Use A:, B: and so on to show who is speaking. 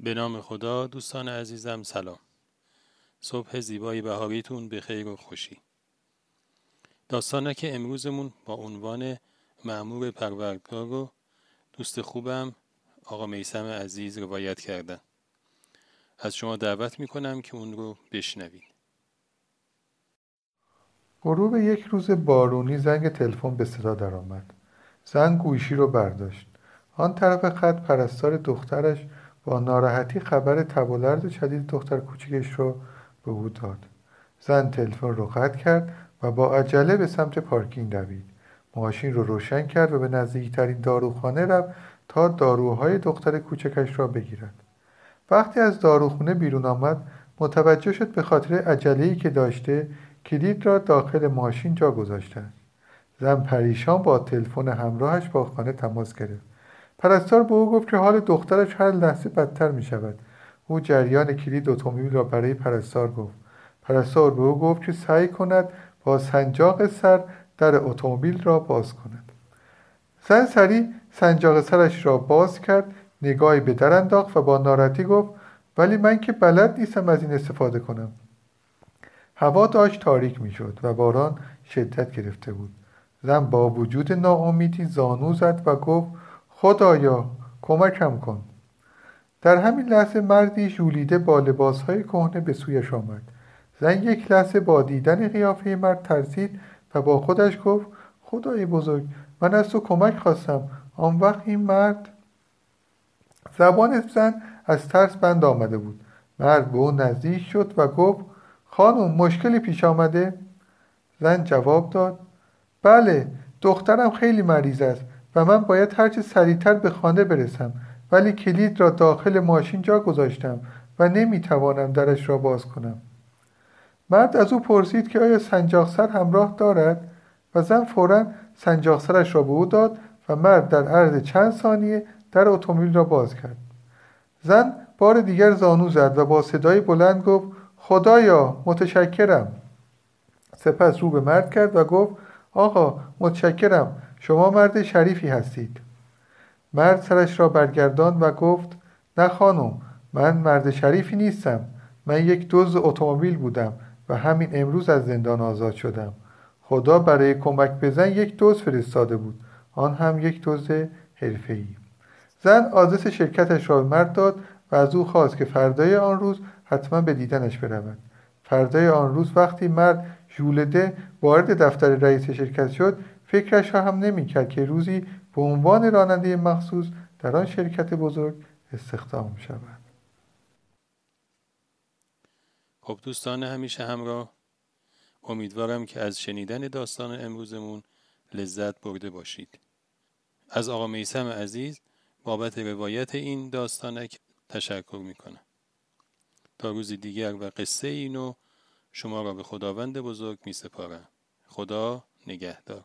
A: به نام خدا دوستان عزیزم سلام. صبح زیبای بهاریتون به خیر و خوشی. داستانه که امروزمون با عنوان معمور پروردگار رو دوست خوبم آقا میسم عزیز روایت کردن. از شما دعوت می‌کنم که اون رو بشنوید.
B: غروب یک روز بارونی زنگ تلفن به صدا درآمد. زن گوشی رو برداشت. آن طرف خط پرستار دخترش با ناراحتی خبر تب و شدید دختر کوچکش را به او داد. زن تلفن رو قطع کرد و با عجله به سمت پارکینگ دوید. ماشین رو روشن کرد و به نزدیکترین داروخانه رفت تا داروهای دختر کوچکش را بگیرد. وقتی از داروخونه بیرون آمد متوجه شد به خاطر عجله‌ای که داشته کلید را داخل ماشین جا گذاشته زن پریشان با تلفن همراهش با خانه تماس گرفت. پرستار به او گفت که حال دخترش هر لحظه بدتر می شود او جریان کلید اتومبیل را برای پرستار گفت. پرستار به او گفت که سعی کند با سنجاق سر در اتومبیل را باز کند. زن سریع سنجاق سرش را باز کرد نگاهی به در انداخت و با ناراحتی گفت ولی من که بلد نیستم از این استفاده کنم. هوا داشت تاریک می‌شد و باران شدت گرفته بود. زن با وجود ناامیدی زانو زد و گفت خدایا کمکم کن. در همین لحظه مردی ژولیده با لباسهای کهنه به سویش آمد. زن یک لحظه با دیدن قیافه مرد ترسید و با خودش گفت خدای بزرگ من از تو کمک خواستم. آن وقت این مرد زبان زن از ترس بند آمده بود. مرد به او نزدیک شد و گفت خانم مشکلی پیش آمده؟ زن جواب داد بله دخترم خیلی مریض است. و من باید هرچه سریعتر به خانه برسم ولی کلید را داخل ماشین جا گذاشتم و نمی‌توانم درش را باز کنم. مرد از او پرسید که آیا سنجاقسر همراه دارد؟ و زن فورا سنجاقسرش را به او داد و مرد در عرض چند ثانیه در اتومبیل را باز کرد. زن بار دیگر زانو زد و با صدای بلند گفت خدایا متشکرم. سپس رو به مرد کرد و گفت آقا متشکرم. شما مرد شریفی هستید. مرد سرش را برگردان و گفت نه خانم من مرد شریفی نیستم. من یک دوز اتومبیل بودم و همین امروز از زندان آزاد شدم. خدا برای کمک بزن یک دوز فرستاده بود. آن هم یک دوز حرفه‌ای. زن آدرس شرکتش را به مرد داد و از او خواست که فردای آن روز حتما به دیدنش برود. فردای آن روز وقتی مرد ژولده وارد دفتر رئیس شرکت شد فکرش را هم نمی‌کرد که روزی به عنوان راننده مخصوص در آن شرکت بزرگ استخدام شود.
A: خب دوستان همیشه همراه. امیدوارم که از شنیدن داستان امروزمون لذت برده باشید. از آقا میسم عزیز بابت روایت این داستانک تشکر می‌کنم. تا روز دیگر و قصه اینو شما را به خداوند بزرگ می سپارم خدا نگهدار.